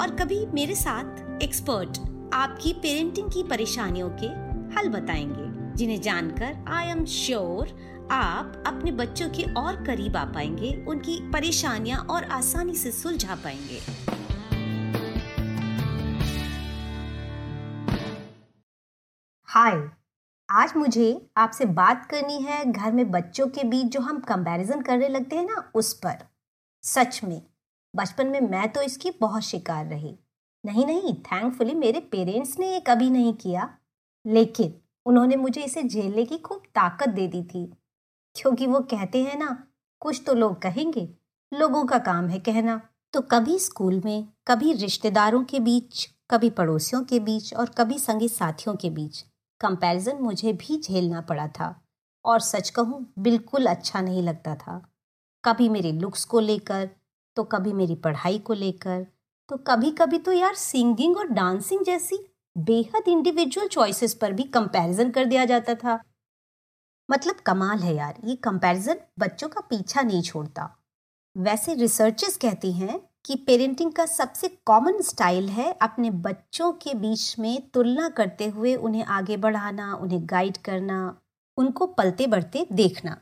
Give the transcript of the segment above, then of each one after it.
और कभी मेरे साथ एक्सपर्ट आपकी पेरेंटिंग की परेशानियों के हल बताएँगे, जिन्हें जानकर आई एम श्योर आप अपने बच्चों के और करीब आ पाएँगे, उनकी परेशानियाँ और आसानी से सुलझा पाएँगे। हाय आज मुझे आपसे बात करनी है घर में बच्चों के बीच जो हम कंपैरिजन करने लगते हैं ना, उस पर। सच में बचपन में मैं तो इसकी बहुत शिकार रही। नहीं नहीं थैंकफुली मेरे पेरेंट्स ने ये कभी नहीं किया, लेकिन उन्होंने मुझे इसे झेलने की खूब ताकत दे दी थी। क्योंकि वो कहते हैं ना, कुछ तो लोग कहेंगे, लोगों का काम है कहना। तो कभी स्कूल में, कभी रिश्तेदारों के बीच, कभी पड़ोसियों के बीच और कभी संगी साथियों के बीच कंपैरिजन मुझे भी झेलना पड़ा था। और सच कहूँ, बिल्कुल अच्छा नहीं लगता था। कभी मेरे लुक्स को लेकर तो कभी मेरी पढ़ाई को लेकर तो कभी कभी तो यार सिंगिंग और डांसिंग जैसी बेहद इंडिविजुअल चॉइसेस पर भी कंपैरिजन कर दिया जाता था। मतलब कमाल है यार, ये कंपैरिजन बच्चों का पीछा नहीं छोड़ता। वैसे रिसर्चर्स कहती हैं कि पेरेंटिंग का सबसे कॉमन स्टाइल है अपने बच्चों के बीच में तुलना करते हुए उन्हें आगे बढ़ाना, उन्हें गाइड करना, उनको पलते बढ़ते देखना।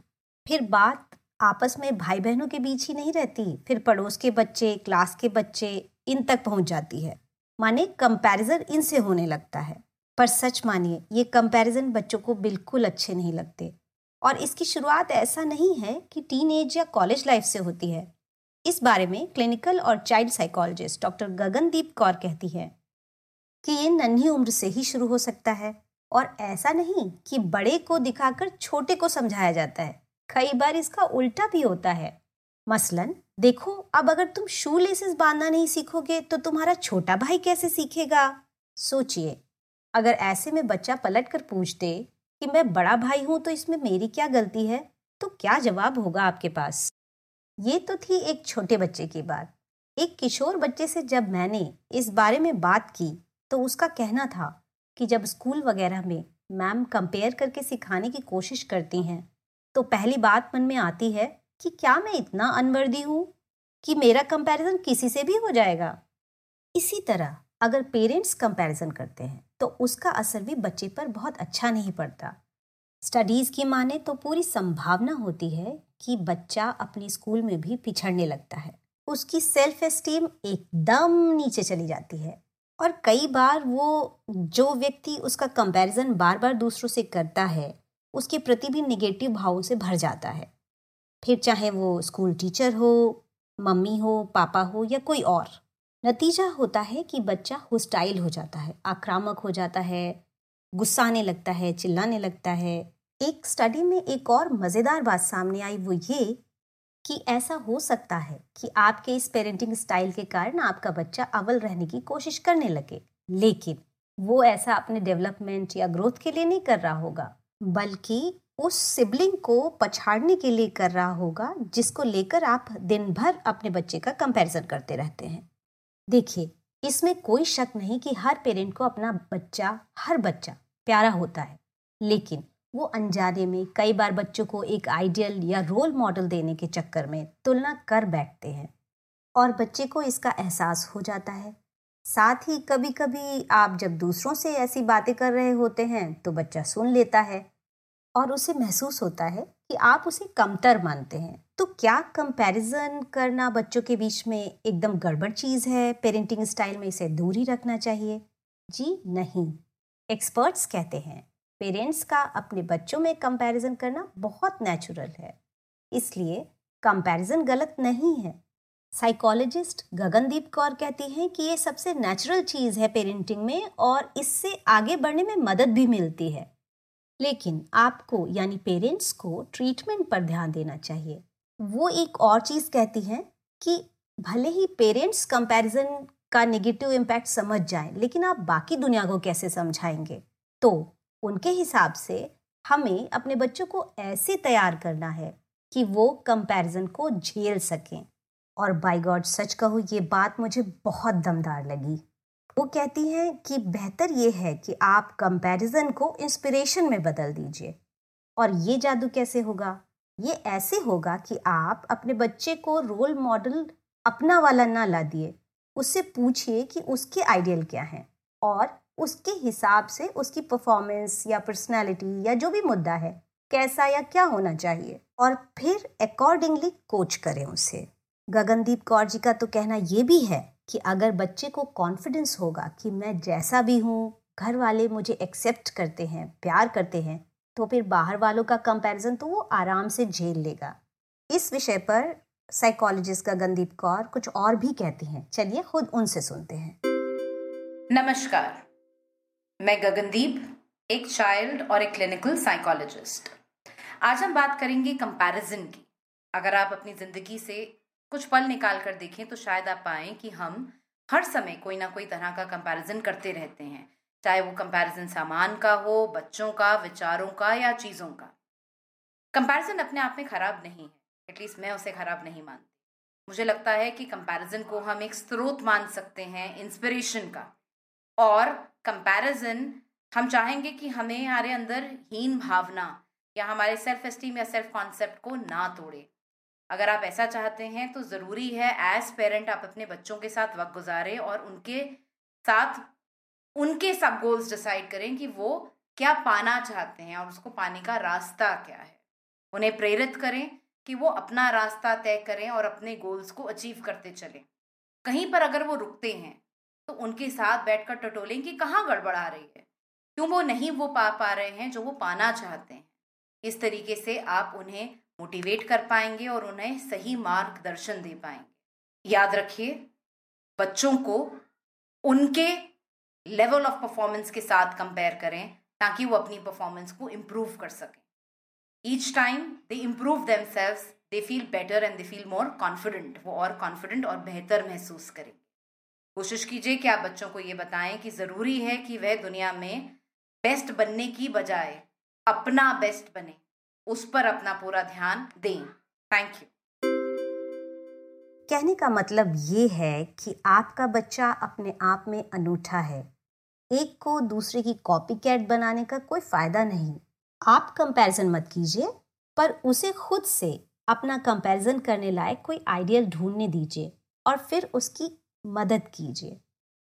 फिर बात आपस में भाई बहनों के बीच ही नहीं रहती, फिर पड़ोस के बच्चे, क्लास के बच्चे, इन तक पहुँच जाती है। माने कंपैरिजन इनसे होने लगता है। पर सच मानिए, ये कंपैरिजन बच्चों को बिल्कुल अच्छे नहीं लगते। और इसकी शुरुआत ऐसा नहीं है कि टीन या कॉलेज लाइफ से होती है। इस बारे में क्लिनिकल और child psychologist doctor Gagandeep Kaur कहती है कि ये नन्ही उम्र से ही शुरू हो सकता है। और ऐसा नहीं कि बड़े को दिखाकर छोटे को समझाया जाता है। कई बार इसका उल्टा भी होता है। मसलन, देखो, अब अगर तुम शू लेसेस बांधना नहीं सीखोगे तो तुम्हारा छोटा भाई कैसे सीखेगा? सोचिए, अगर ऐसे में बच्चा पलट कर पूछ दे कि मैं बड़ा भाई हूँ तो इसमें मेरी क्या गलती है? तो क्या जवाब होगा आपके पास? ये तो थी एक छोटे बच्चे की बात। एक किशोर बच्चे से जब मैंने इस बारे में बात की तो उसका कहना था कि जब स्कूल वगैरह में मैम कंपेयर करके सिखाने की कोशिश करती हैं तो पहली बात मन में आती है कि क्या मैं इतना अनवर्दी हूँ कि मेरा कंपैरिजन किसी से भी हो जाएगा? इसी तरह, अगर पेरेंट्स कंपैरिजन करते हैं तो उसका असर भी बच्चे पर बहुत अच्छा नहीं पड़ता। स्टडीज़ की माने तो पूरी संभावना होती है कि बच्चा अपने स्कूल में भी पिछड़ने लगता है। उसकी सेल्फ एस्टीम एकदम नीचे चली जाती है और कई बार वो, जो व्यक्ति उसका कंपैरिजन बार बार दूसरों से करता है उसके प्रति भी निगेटिव भावों से भर जाता है। फिर चाहे वो स्कूल टीचर हो, मम्मी हो, पापा हो या कोई और, नतीजा होता है कि बच्चा होस्टाइल हो जाता है, आक्रामक हो जाता है, गुस्साने लगता है, चिल्लाने लगता है। एक स्टडी में एक और मज़ेदार बात सामने आई, वो ये कि ऐसा हो सकता है कि आपके इस पेरेंटिंग स्टाइल के कारण आपका बच्चा अव्वल रहने की कोशिश करने लगे, लेकिन वो ऐसा अपने डेवलपमेंट या ग्रोथ के लिए नहीं कर रहा होगा। बल्कि उस सिबलिंग को पछाड़ने के लिए कर रहा होगा, जिसको लेकर आप दिन भर अपने बच्चे का कंपैरिजन करते रहते हैं। देखिए, इसमें कोई शक नहीं कि हर पेरेंट को अपना बच्चा, हर बच्चा प्यारा होता है। लेकिन वो अनजाने में कई बार बच्चों को एक आइडियल या रोल मॉडल देने के चक्कर में तुलना कर बैठते हैं। और बच्चे को इसका एहसास हो जाता है। साथ ही कभी कभी आप जब दूसरों से ऐसी बातें कर रहे होते हैं तो बच्चा सुन लेता है। और उसे महसूस होता है कि आप उसे कमतर मानते हैं। तो क्या कंपैरिजन करना बच्चों के बीच में एकदम गड़बड़ चीज़ है? पेरेंटिंग स्टाइल में इसे दूर ही रखना चाहिए? जी नहीं। एक्सपर्ट्स कहते हैं पेरेंट्स का अपने बच्चों में कंपैरिजन करना बहुत नेचुरल है। इसलिए कंपैरिजन गलत नहीं है। साइकोलॉजिस्ट गगनदीप कौर कहती हैं कि ये सबसे नेचुरल चीज़ है पेरेंटिंग में और इससे आगे बढ़ने में मदद भी मिलती है। लेकिन आपको, यानी पेरेंट्स को ट्रीटमेंट पर ध्यान देना चाहिए। वो एक और चीज़ कहती हैं कि भले ही पेरेंट्स कंपैरिजन का नेगेटिव इम्पैक्ट समझ जाएँ, लेकिन आप बाकी दुनिया को कैसे समझाएँगे? तो उनके हिसाब से हमें अपने बच्चों को ऐसे तैयार करना है कि वो कंपैरिजन को झेल सकें। और बाय गॉड, सच कहूँ, ये बात मुझे बहुत दमदार लगी। वो कहती हैं कि बेहतर ये है कि आप कंपैरिजन को इंस्पिरेशन में बदल दीजिए। और ये जादू कैसे होगा? ये ऐसे होगा कि आप अपने बच्चे को रोल मॉडल अपना वाला ना ला दिए। उससे पूछिए कि उसके आइडियल क्या हैं और उसके हिसाब से उसकी परफॉर्मेंस या पर्सनैलिटी या जो भी मुद्दा है, कैसा या क्या होना चाहिए। और फिर अकॉर्डिंगली कोच करें उसे। गगनदीप कौर जी का तो कहना ये भी है कि अगर बच्चे को कॉन्फिडेंस होगा कि मैं जैसा भी हूँ, घर वाले मुझे एक्सेप्ट करते हैं, प्यार करते हैं तो फिर बाहर वालों का कंपैरिजन तो वो आराम से झेल लेगा। इस विषय पर साइकोलॉजिस्ट गगनदीप कौर कुछ और भी कहती हैं। चलिए खुद उनसे सुनते हैं। नमस्कार। मैं गगनदीप, एक चाइल्ड और एक क्लिनिकल साइकोलॉजिस्ट आज हम बात करेंगे कंपैरिजन की। अगर आप अपनी ज़िंदगी से कुछ पल निकाल कर देखें तो शायद आप पाएँ कि हम हर समय कोई ना कोई तरह का कंपैरिजन करते रहते हैं, चाहे वो कंपैरिजन सामान का हो, बच्चों का, विचारों का या चीज़ों का। कंपैरिजन अपने आप में खराब नहीं है एटलीस्ट मैं उसे खराब नहीं मानती। मुझे लगता है कि कंपैरिजन को हम एक स्रोत मान सकते हैं इंस्पिरेशन का। और कंपैरिजन हम चाहेंगे कि हमें हमारे अंदर हीन भावना या हमारे सेल्फ एस्टीम या सेल्फ कॉन्सेप्ट को ना तोड़े। अगर आप ऐसा चाहते हैं तो ज़रूरी है एज पेरेंट आप अपने बच्चों के साथ वक्त गुजारें और उनके साथ, उनके सब गोल्स डिसाइड करें कि वो क्या पाना चाहते हैं और उसको पाने का रास्ता क्या है। उन्हें प्रेरित करें कि वो अपना रास्ता तय करें और अपने गोल्स को अचीव करते चलें। कहीं पर अगर वो रुकते हैं तो उनके साथ बैठकर टटोलें कि कहाँ गड़बड़ रही है? क्यों वो नहीं वो पा पा रहे हैं जो वो पाना चाहते हैं? इस तरीके से आप उन्हें मोटिवेट कर पाएँगे और उन्हें सही मार्गदर्शन दे पाएँगे। याद रखिए, बच्चों को उनके लेवल ऑफ़ परफॉर्मेंस के साथ कंपेयर करें ताकि वो अपनी परफॉर्मेंस को इम्प्रूव कर सकें। Each time they improve themselves they feel better and they feel more confident वो और कॉन्फिडेंट और बेहतर महसूस करें कोशिश कीजिए कि आप बच्चों को ये बताएँ कि ज़रूरी है कि वह दुनिया में बेस्ट बनने की बजाय अपना बेस्ट बने। उस पर अपना पूरा ध्यान दें। थैंक यू कहने का मतलब ये है कि आपका बच्चा अपने आप में अनूठा है। एक को दूसरे की कॉपी कैट बनाने का कोई फ़ायदा नहीं। आप कंपैरिजन मत कीजिए, पर उसे खुद से अपना कंपैरिजन करने लायक कोई आइडियल ढूँढने दीजिए और फिर उसकी मदद कीजिए।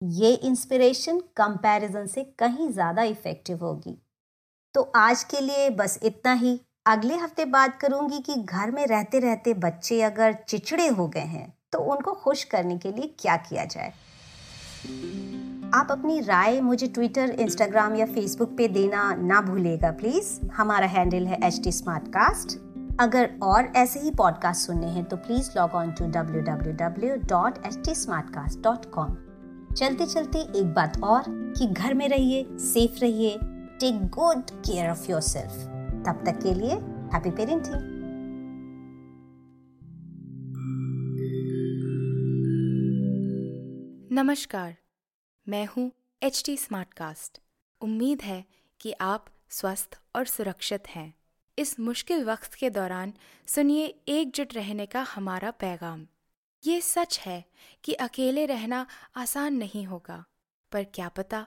ये इंस्पिरेशन कंपैरिजन से कहीं ज़्यादा इफ़ेक्टिव होगी। तो आज के लिए बस इतना ही। अगले हफ़्ते बात करूँगी कि घर में रहते रहते बच्चे अगर चिचड़े हो गए हैं तो उनको खुश करने के लिए क्या किया जाए? आप अपनी राय मुझे ट्विटर इंस्टाग्राम या फेसबुक पे देना ना भूलेगा प्लीज़ हमारा हैंडल है एच टी अगर और ऐसे ही पॉडकास्ट सुनने हैं तो please log on to W W W dot H T चलते चलते एक बात और, कि घर में रहिए सेफ़ रहिए take good care of yourself तब तक के लिए हैप्पी पेरेंटिंग नमस्कार, मैं हूँ एच टी कास्ट उम्मीद है कि आप स्वस्थ और सुरक्षित हैं। इस मुश्किल वक्त के दौरान सुनिए एकजुट रहने का हमारा पैगाम। ये सच है कि अकेले रहना आसान नहीं होगा, पर क्या पता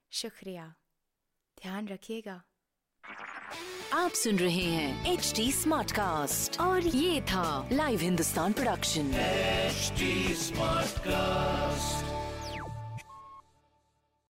शुक्रिया। ध्यान रखिएगा। आप सुन रहे हैं एच डी स्मार्ट कास्ट और ये था live Hindustan production smart Smartcast.